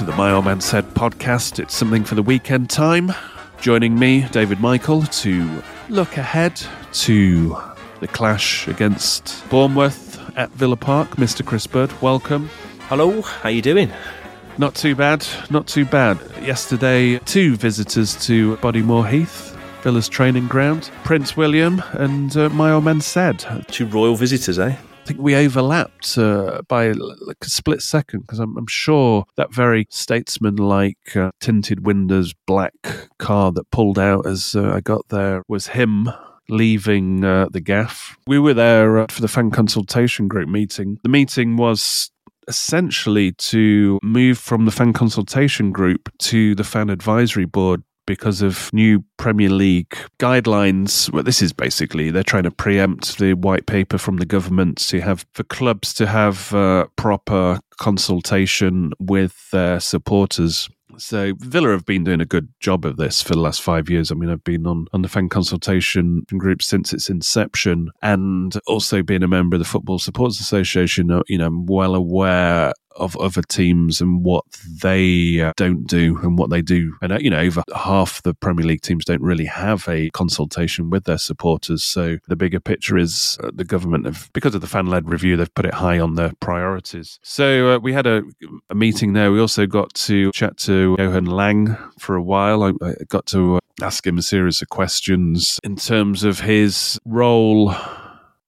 to the My Old Man Said podcast. It's something for the weekend time. Joining me, David Michael, to look ahead to the clash against Bournemouth at Villa Park. Mr. Chris Budd, welcome. Hello, how you doing? Not too bad, not too bad. Yesterday, two visitors to Bodymoor Heath, Villa's training ground, Prince William and uh, my old man said. Two royal visitors, eh? I think we overlapped uh, by like a split second because I'm, I'm, sure that very statesman-like uh, tinted windows black car that pulled out as uh, I got there was him leaving uh, the gaff. We were there uh, for the fan consultation group meeting. The meeting was essentially to move from the fan consultation group to the fan advisory board because of new Premier League guidelines. Well, this is basically they're trying to preempt the white paper from the government to have for clubs to have uh, proper consultation with their supporters. So Villa have been doing a good job of this for the last five years. I mean, I've been on, on the fan consultation group since its inception and also being a member of the Football Supporters Association, uh, you know, I'm well aware of other teams and what they uh, don't do and what they do. And, uh, you know, over half the Premier League teams don't really have a consultation with their supporters. So the bigger picture is uh, the government have, because of the fan led review, they've put it high on their priorities. So we had a, a, meeting there. We also got to chat to Johan Lange for a while. I, I got to ask him a series of questions in terms of his role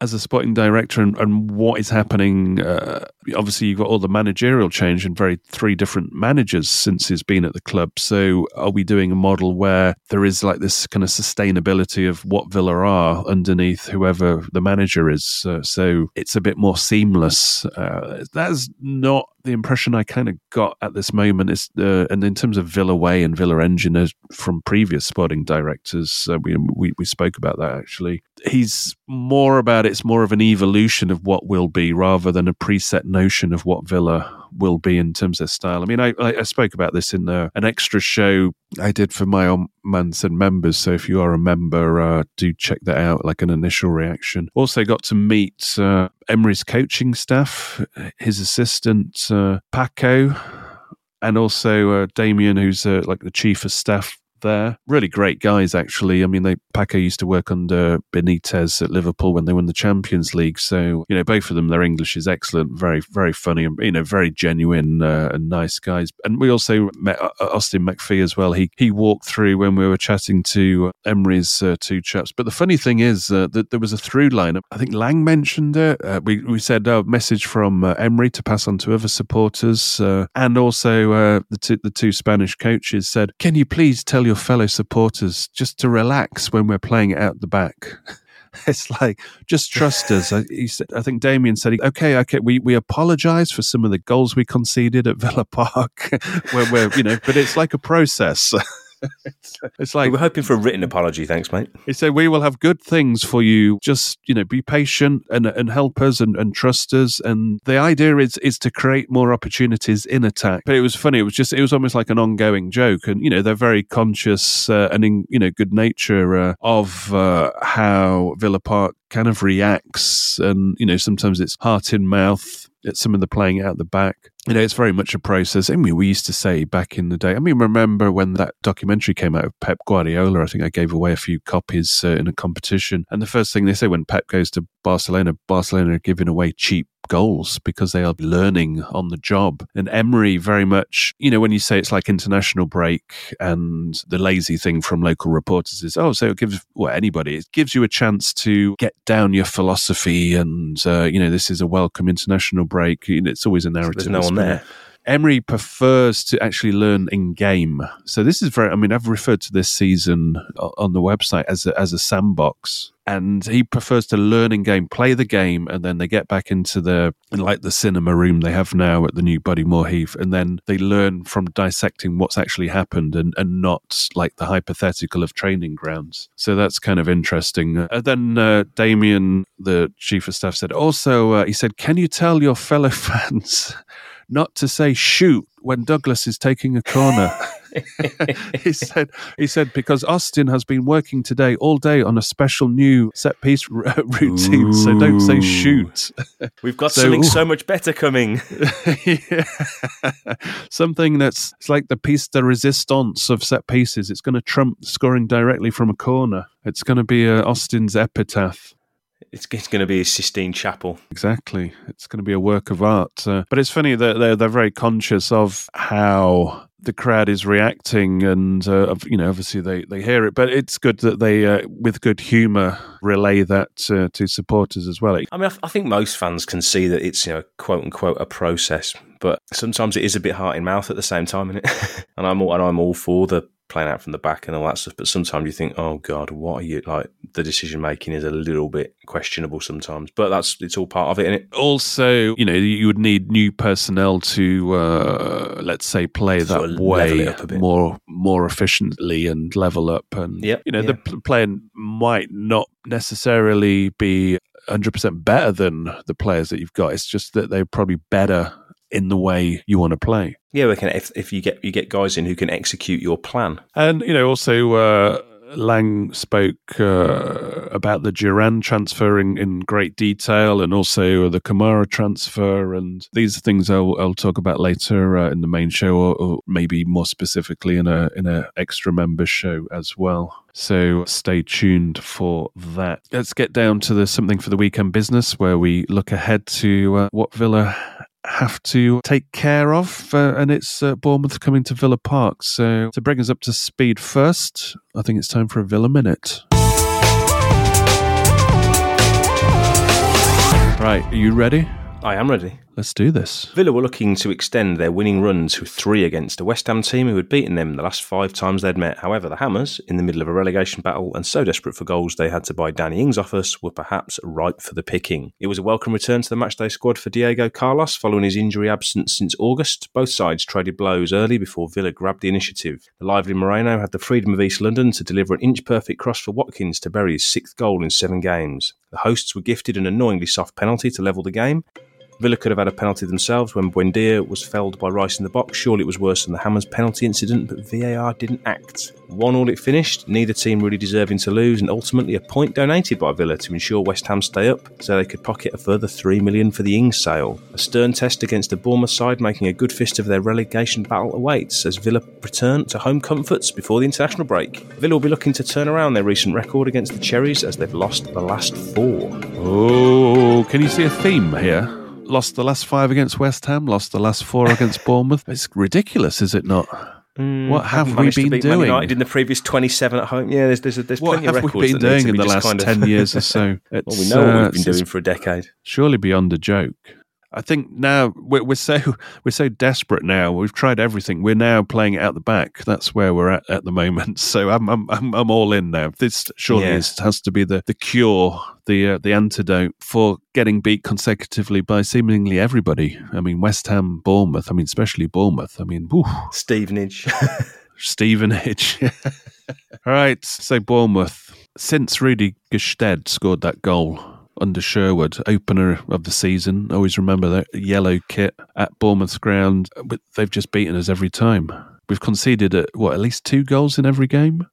as a sporting director and, and what is happening uh, obviously you've got all the managerial change and very three different managers since he's been at the club. So are we doing a model where there is like this kind of sustainability of what villa are underneath whoever the manager is? Uh, so it's a bit more seamless. Uh, that's not the impression I kind of got at this moment is, uh, and in terms of Villa Way and Villa Engine from previous sporting directors, uh, we, we, we spoke about that actually. He's more about it's more of an evolution of what will be rather than a preset notion of what Villa will be in terms of style. I mean, I, I spoke about this in an extra show I did for my own Manson members. So if you are a member, uh, do check that out, like an initial reaction. Also got to meet uh, Emery's coaching staff, his assistant, uh, Paco, and also uh, Damien, who's uh, like the chief of staff there. Really great guys, actually. I mean, they Paco used to work under Benitez at Liverpool when they won the Champions League. So you know, both of them, their English is excellent, very very funny, and you know, very genuine uh, and nice guys. And we also met uh, Austin McPhee as well. He he walked through when we were chatting to Emery's uh, two chaps. But the funny thing is uh, that there was a through line. I think Lange mentioned it. Uh, we we said a message from uh, Emery to pass on to other supporters, and also the two, the two Spanish coaches said, "Can you please tell your your fellow supporters just to relax when we're playing out the back. It's like just trust us. I, said, I think Damien said, "Okay, okay, we, we apologise for some of the goals we conceded at Villa Park, where we're you know, but it's like a process." it's, it's like we're hoping for a written apology. Thanks, mate. he said, "We will have good things for you. Just you know, be patient and and help us and, and trust us." And the idea is is to create more opportunities in attack. But it was funny. It was just it was almost like an ongoing joke. And you know, they're very conscious uh, and in you know good nature uh, of uh, how Villa Park kind of reacts. And you know, sometimes it's heart in mouth. It's some of the playing out the back you know, it's very much a process. I mean, we used to say back in the day. I mean, remember when that documentary came out of Pep Guardiola? I think I gave away a few copies uh, in a competition. And the first thing they say when Pep goes to Barcelona, Barcelona are giving away cheap goals because they are learning on the job. And Emery very much, you know, when you say it's like international break and the lazy thing from local reporters is, oh, so it gives, well, anybody, it gives you a chance to get down your philosophy and, uh, you know, this is a welcome international break. You know, it's always a narrative. There's no one there. Emery prefers to actually learn in game. So this is very. I mean, I've referred to this season on the website as a, as a sandbox, and he prefers to learn in game, play the game, and then they get back into the like the cinema room they have now at the new Bodymoor Heath, and then they learn from dissecting what's actually happened, and and not like the hypothetical of training grounds. So that's kind of interesting. Uh, then uh, Damien, the chief of staff, said also uh, he said, "Can you tell your fellow fans?" Not to say shoot when Douglas is taking a corner. he said he said because Austin has been working today all day on a special new set piece r- routine so don't say shoot We've got So- something ooh. so much better coming. Yeah. something that's it's like the piece de resistance of set pieces it's going to trump scoring directly from a corner it's going to be uh, Austin's epitaph It's, it's going to be a Sistine Chapel. Exactly. It's going to be a work of art. Uh, but it's funny that they're, they're very conscious of how the crowd is reacting and, uh, you know, obviously they, they hear it, but it's good that they, uh, with good humour, relay that uh, to supporters as well. I mean, I, I think most fans can see that it's you know quote unquote a process, but sometimes it is a bit heart in mouth at the same time, isn't it and I'm all and I'm all for the playing out from the back and all that stuff. But sometimes you think, oh god, what are you like? The decision making is a little bit questionable sometimes, but that's it's all part of it. it, is Also, you know, you would need new personnel to, uh, let's say, play that Sort of level way it up a bit. more more efficiently and level up. And Yep, you know, the yeah. p- player might not necessarily be 100% better than the players that you've got. It's just that they're probably better in the way you want to play. Yeah, we can. If, if you get you get guys in who can execute your plan, And you know, also uh, Lange spoke uh, about the Duran transfer in, in great detail, and also the Kamara transfer, and these are things I'll, I'll talk about later uh, in the main show, or, or maybe more specifically in a in a extra member show as well. So stay tuned for that. Let's get down to the something for the weekend business, where we look ahead to uh, what Villa have to take care of, uh, and it's uh, Bournemouth coming to Villa Park. So, to bring us up to speed first, I think it's time for a Villa Minute. Right, are you ready? I am ready. Let's do this. Villa were looking to extend their winning run to three against a West Ham team who had beaten them the last five times they'd met. However, the Hammers, in the middle of a relegation battle and so desperate for goals they had to buy Danny Ings off us, were perhaps ripe for the picking. It was a welcome return to the matchday squad for Diego Carlos following his injury absence since August. Both sides traded blows early before Villa grabbed the initiative. The lively Moreno had the freedom of East London to deliver an inch perfect cross for Watkins to bury his sixth goal in seven games. The hosts were gifted an annoyingly soft penalty to level the game. Villa could have had a penalty themselves when Buendia was felled by Rice in the box. Surely it was worse than the Hammers penalty incident, but VAR didn't act. One all it finished, neither team really deserving to lose, and ultimately a point donated by Villa to ensure West Ham stay up so they could pocket a further 3 million for the Ings sale. A stern test against a Bournemouth side making a good fist of their relegation battle awaits as Villa return to home comforts before the international break. Villa will be looking to turn around their recent record against the Cherries as they've lost the last four. Oh, can you see a theme here? Lost the last five against West Ham, lost the last four against Bournemouth. It's ridiculous, is it not? what have we been beat Man doing? United in the previous 27 at home. Yeah, there's there's, there's What plenty of records. What have we been doing to in the last kind of- 10 years or so? well, we It's, know what uh, we've been doing for a decade. surely beyond a joke. I think now we're, we're so we're so desperate now. We've tried everything. We're now playing it out the back. That's where we're at at the moment. So I'm I'm I'm, I'm all in now. This surely Yeah. is, has to be the the cure, the uh, the antidote for getting beat consecutively by seemingly everybody. I mean, West Ham, Bournemouth. I mean, especially Bournemouth. I mean, whew, Stevenage. Stevenage. all right, so Bournemouth. Since Rudy Gestede scored that goal under Sherwood, opener of the season, always remember that yellow kit at Bournemouth's ground. They've just beaten us every time. We've conceded at what at least two goals in every game.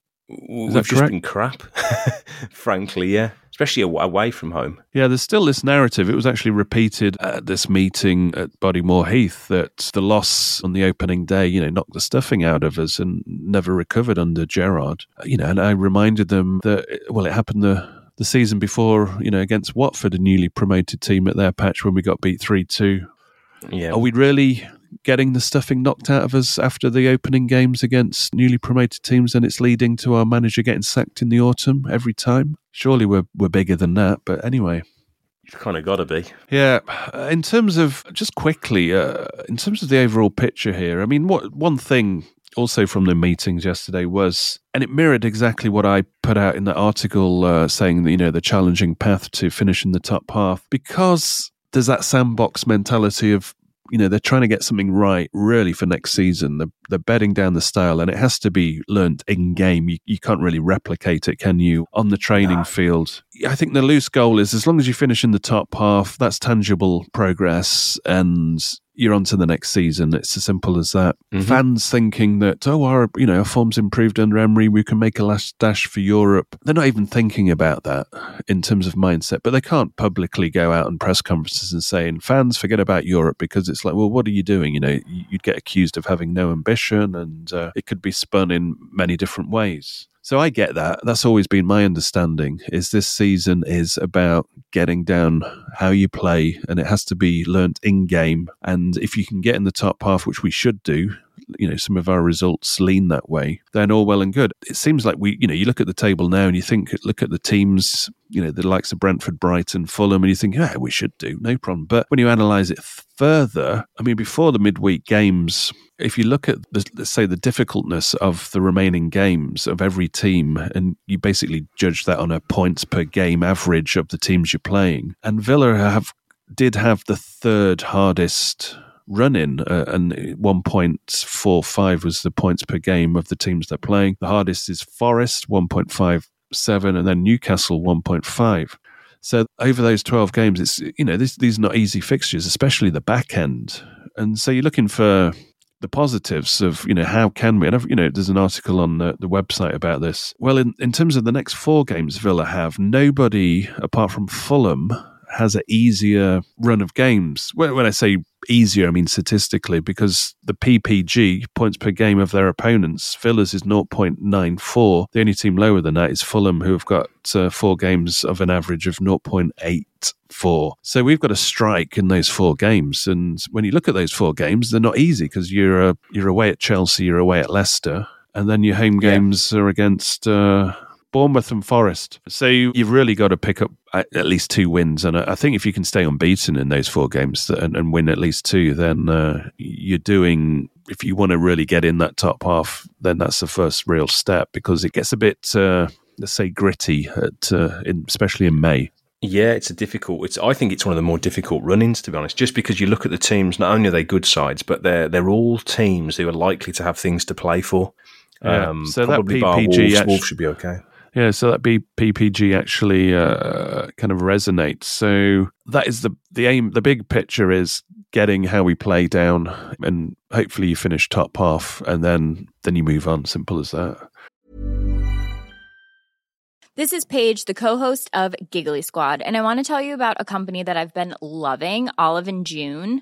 We've that just been crap, frankly, yeah. Especially away from home. Yeah, there's still this narrative. It was actually repeated at this meeting at Bodymoor Heath that the loss on the opening day, you know, knocked the stuffing out of us and never recovered under Gerrard. You know, and I reminded them that well, it happened the the season before, you know, against Watford, a newly promoted team at their patch when we got beat three two. Yeah. Are we really getting the stuffing knocked out of us after the opening games against newly promoted teams and it's leading to our manager getting sacked in the autumn every time? Surely we're we're bigger than that, but anyway. You've kind of got to be. Yeah, in terms of just quickly, uh, in terms of the overall picture here, I mean, what one thing also from the meetings yesterday was, and it mirrored exactly what I put out in the article uh, saying that you know the challenging path to finish in the top half because there's that sandbox mentality of you know they're trying to get something right really for next season. They're, they're bedding down the style, and it has to be learnt in game. You, you can't really replicate it, can you, on the training field? I think the loose goal is as long as you finish in the top half, that's tangible progress, and you're on to the next season. It's as simple as that. Fans thinking that oh, our you know our form's improved under Emery, we can make a last dash for Europe. They're not even thinking about that in terms of mindset, but they can't publicly go out on press conferences and saying fans forget about Europe because it's like, well, what are you doing? You know, you'd get accused of having no ambition, and uh, it could be spun in many different ways. So I get that. That's always been my understanding. Is this season is about getting down how you play, and it has to be learnt in game. And if you can get in the top half, which we should do, you know, some of our results lean that way. Then all well and good. It seems like we, you know, you look at the table now and you think, look at the teams, you know, the likes of Brentford, Brighton, Fulham, and you think, yeah, we should do, no problem. But when you analyse it further, I mean, before the midweek games, if you look at the, let's say the difficultness of the remaining games of every team and you basically judge that on a points per game average of the teams you're playing and villa have did have the third hardest run in uh, and 1.45 was the points per game of the teams they're playing the hardest is forest 1.57 and then newcastle 1.5 so over those 12 games, it's, you know, this, these are not easy fixtures, especially the back end. And so you're looking for the positives of, you know, how can we, and, you know, there's an article on the, the website about this. Well, in, in terms of the next four games Villa have, nobody apart from Fulham has an easier run of games. When when I say easier, I mean statistically, because the PPG, points per game of their opponents, Villa's is 0.94. The only team lower than that is Fulham, who have got uh, four games of an average of 0.84. So we've got a strike in those four games. And when you look at those four games, they're not easy because you're, uh, you're away at Chelsea, you're away at Leicester, and then your home games are against. Uh, Bournemouth and Forest. So you- you've really got to pick up at at least two wins, and I think if you can stay unbeaten in those four games and, and win at least two, then uh, you're doing. If you want to really get in that top half, then that's the first real step because it gets a bit, uh, let's say, gritty, at, uh, in, especially in May. Yeah, it's a difficult. It's. I think it's one of the more difficult run-ins, to be honest. Just because you look at the teams, not only are they good sides, but they're they're all teams who are likely to have things to play for. Yeah. Um, So that PPG Wolves, actu- Wolves should be okay. Yeah, so that B- PPG actually uh, kind of resonates. So that is the the aim. The big picture is getting how we play down, and hopefully you finish top half, and then then you move on. Simple as that. This is Paige, the co-host of Giggly Squad, and I want to tell you about a company that I've been loving, Olive and June.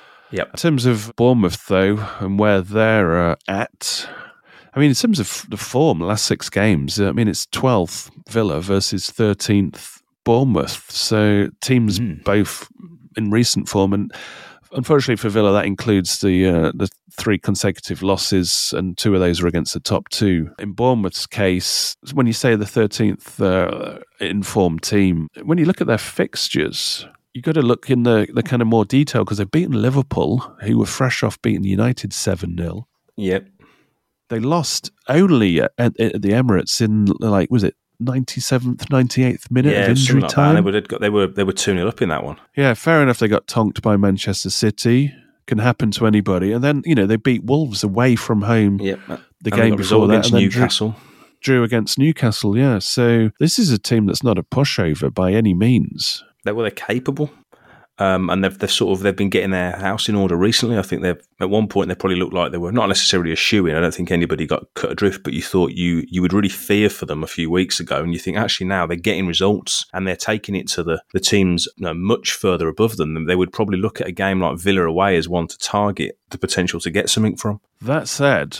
Yep. In terms of Bournemouth, though, and where they're uh, at, I mean, in terms of the form, the last six games, I mean, it's 12th Villa versus 13th Bournemouth. So teams both in recent form. And unfortunately for Villa, that includes the uh, the three consecutive losses, and two of those are against the top two. In Bournemouth's case, when you say the 13th uh, informed team, when you look at their fixtures, you got to look in the, the kind of more detail because they've beaten Liverpool, who were fresh off beating United 7 0. Yep. They lost only at, at, the Emirates in, like, was it 97th, 98th minute yeah, of injury something like that. time? They were, they were they were two 0 up in that one. Yeah, fair enough. They got tonked by Manchester City. Can happen to anybody. And then, you know, they beat Wolves away from home Yep. the And game got before that. against and then drew- Newcastle. Drew, against Newcastle, yeah. So this is a team that's not a pushover by any means. They were they capable. Um, and they've, they've sort of they've been getting their house in order recently. I think they've at one point they probably looked like they were not necessarily a shoe in. I don't think anybody got cut adrift, but you thought you you would really fear for them a few weeks ago, and you think actually now they're getting results and they're taking it to the the teams you know, much further above them. They would probably look at a game like Villa away as one to target the potential to get something from. That said,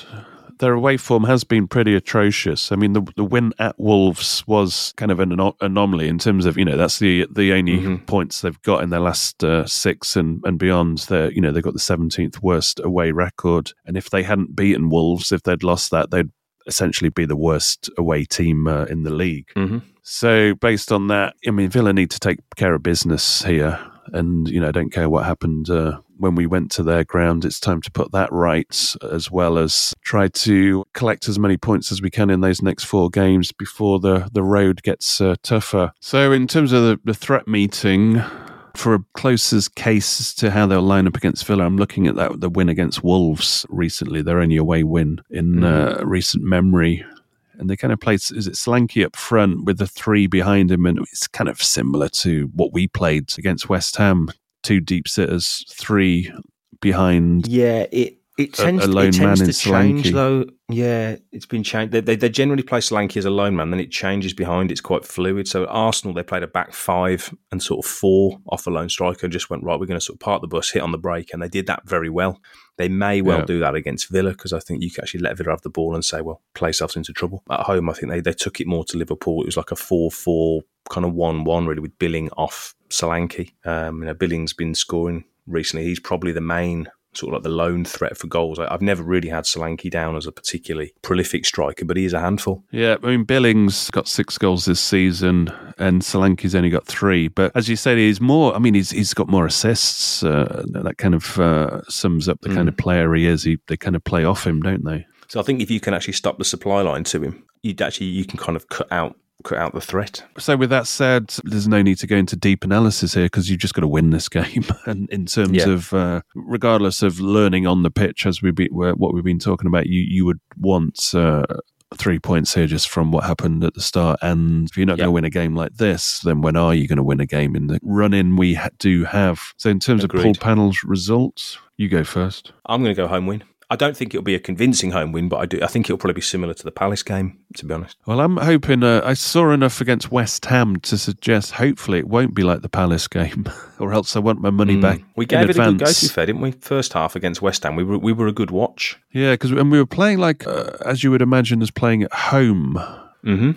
their away form has been pretty atrocious. I mean, the the win at Wolves was kind of an anomaly in terms of you know that's the the only Mm-hmm. points they've got in their last uh, six and and beyond. They you know they've got the seventeenth worst away record, and if they hadn't beaten Wolves, if they'd lost that, they'd essentially be the worst away team uh, in the league. Mm-hmm. So based on that, I mean, Villa need to take care of business here, and you know, I don't care what happened uh, when we went to their ground. It's time to put that right, as well as try to collect as many points as we can in those next four games before the the road gets uh, tougher. So in terms of the, the threat meeting. For a closest case to how they'll line up against Villa, I'm looking at that the win against Wolves recently. Their only away win in uh, recent memory and they kind of play is it Solanke up front with the three behind him, and it's kind of similar to what we played against West Ham. Two deep sitters, three behind. Yeah, it it tends, a lone it tends to change Solanke. though. Yeah, it's been changed. They, they, they generally play Solanke as a lone man, then it changes behind. It's quite fluid. So at Arsenal, they played a back five and sort of four off a lone striker. and Just went right. We're going to sort of park the bus, hit on the brake, and they did that very well. They may well Yeah. do that against Villa because I think you can actually let Villa have the ball and say, well, play yourselves into trouble. At home, I think they, they took it more to Liverpool. It was like a 4 4 kind of 1 1, really, with Billing off Solanke. Um, you know, Billing's been scoring recently. He's probably the main sort of like the lone threat for goals. I, I've never really had Solanke down as a particularly prolific striker, but he is a handful. Yeah, I mean Billing's got six goals this season, and Solanke's only got three. But as you said, he's more. I mean, he's he's got more assists. Uh, that kind of uh, sums up the kind of player he is. He, they kind of play off him, don't they? So I think if you can actually stop the supply line to him, you'd actually you can kind of cut out cut out the threat. So, with that said, there's no need to go into deep analysis here because you've just got to win this game. and in terms Yeah. of, uh, regardless of learning on the pitch, as we be, what we've been talking about, you you would want. Uh, Three points here just from what happened at the start. And if you're not going to win a game like this, then when are you going to win a game in the run in we ha- do have? So, in terms of Agreed. Pools Panel results, you go first. I'm going to go home win. I don't think it'll be a convincing home win, but I do. I think it'll probably be similar to the Palace game, to be honest. Well, I'm hoping. Uh, I saw enough against West Ham to suggest hopefully it won't be like the Palace game, or else I want my money Mm. back. We gave it a good go, advance. to fair, didn't we? First half against West Ham, we were we were a good watch. Yeah, because and we were playing like uh, as you would imagine as playing at home. Mm-hmm.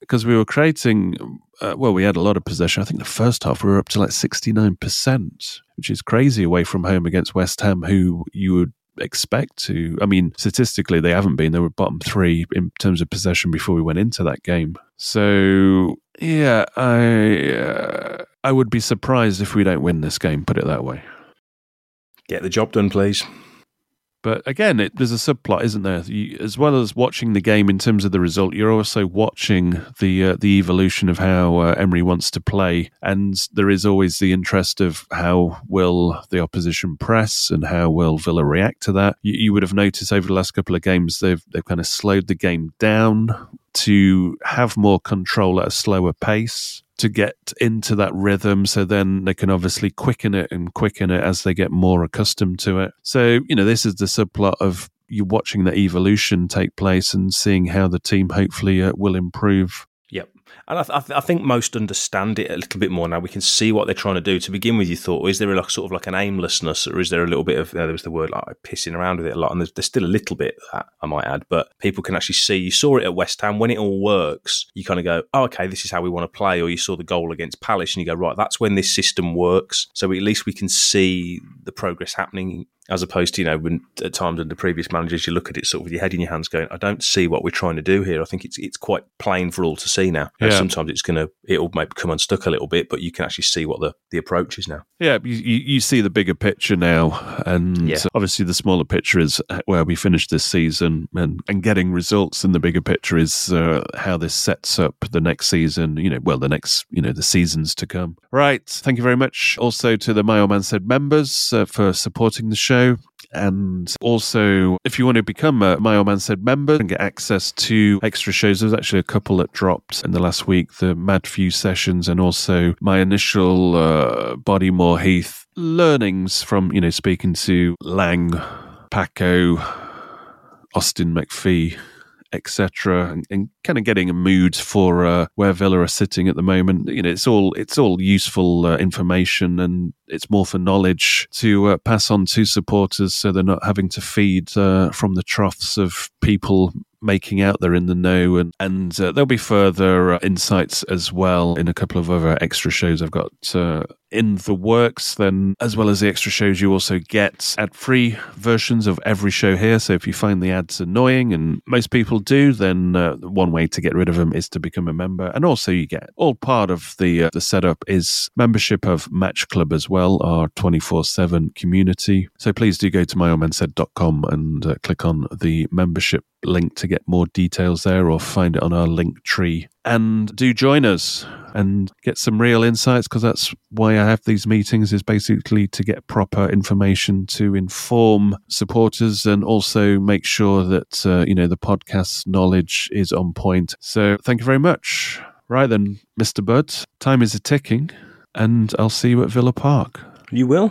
Because we were creating, uh, well, we had a lot of possession. I think the first half we were up to like sixty nine percent, which is crazy away from home against West Ham, who you would expect to. I mean, statistically, they haven't been. They were bottom three in terms of possession before we went into that game. So yeah, I uh, I would be surprised if we don't win this game. Put it that way. Get the job done, please. But again, it, there's a subplot, isn't there? You, as well as watching the game in terms of the result, you're also watching the uh, the evolution of how uh, Emery wants to play, and there is always the interest of how will the opposition press and how will Villa react to that. You, you would have noticed over the last couple of games they've they've kind of slowed the game down to have more control at a slower pace to get into that rhythm so then they can obviously quicken it and quicken it as they get more accustomed to it so you know this is the subplot of you watching the evolution take place and seeing how the team hopefully uh, will improve. And I, th- I, th- I think most understand it a little bit more now. We can see what they're trying to do. To begin with, you thought, is there a like, sort of like an aimlessness, or is there a little bit of, uh, there was the word like pissing around with it a lot, and there's, there's still a little bit that, I might add, but people can actually see. You saw it at West Ham. When it all works, you kind of go, oh, okay, this is how we want to play. Or you saw the goal against Palace, and you go, right, that's when this system works. So at least we can see the progress happening as opposed to you know when at times under previous managers you look at it sort of with your head in your hands going I don't see what we're trying to do here. I think it's it's quite plain for all to see now. Yeah. sometimes it's gonna it'll maybe come unstuck a little bit but you can actually see what the the approach is now. Yeah you, you see the bigger picture now and Yeah. obviously the smaller picture is where we finished this season and, and getting results and the bigger picture is uh, how this sets up the next season you know well the next you know the seasons to come. Right thank you very much also to the my old man said members uh, for supporting the show and also, if you want to become a My Old Man Said member and get access to extra shows, there's actually a couple that dropped in the last week the Mad Few sessions and also my initial uh, Bodymoor Heath learnings from, you know, speaking to Lange, Paco, Austin McPhee, etc., and, and kind of getting a mood for uh, where Villa are sitting at the moment. You know, it's all it's all useful uh, information, and it's more for knowledge to uh, pass on to supporters, so they're not having to feed uh, from the troughs of people making out they're in the know and and uh, there'll be further uh, insights as well in a couple of other extra shows I've got uh, in the works then as well as the extra shows you also get ad free versions of every show here. So if you find the ads annoying and most people do then uh, one way to get rid of them is to become a member. And also you get all part of the uh, the setup is membership of Match Club as well our 24/7 community. So please do go to myoldmansaid.com and uh, click on the membership link to get more details there or find it on our link tree and do join us and get some real insights because that's why I have these meetings is basically to get proper information to inform supporters and also make sure that uh, you know the podcast knowledge is on point. So thank you very much. Right then Mr. Budd time is a ticking and I'll see you at Villa Park. You will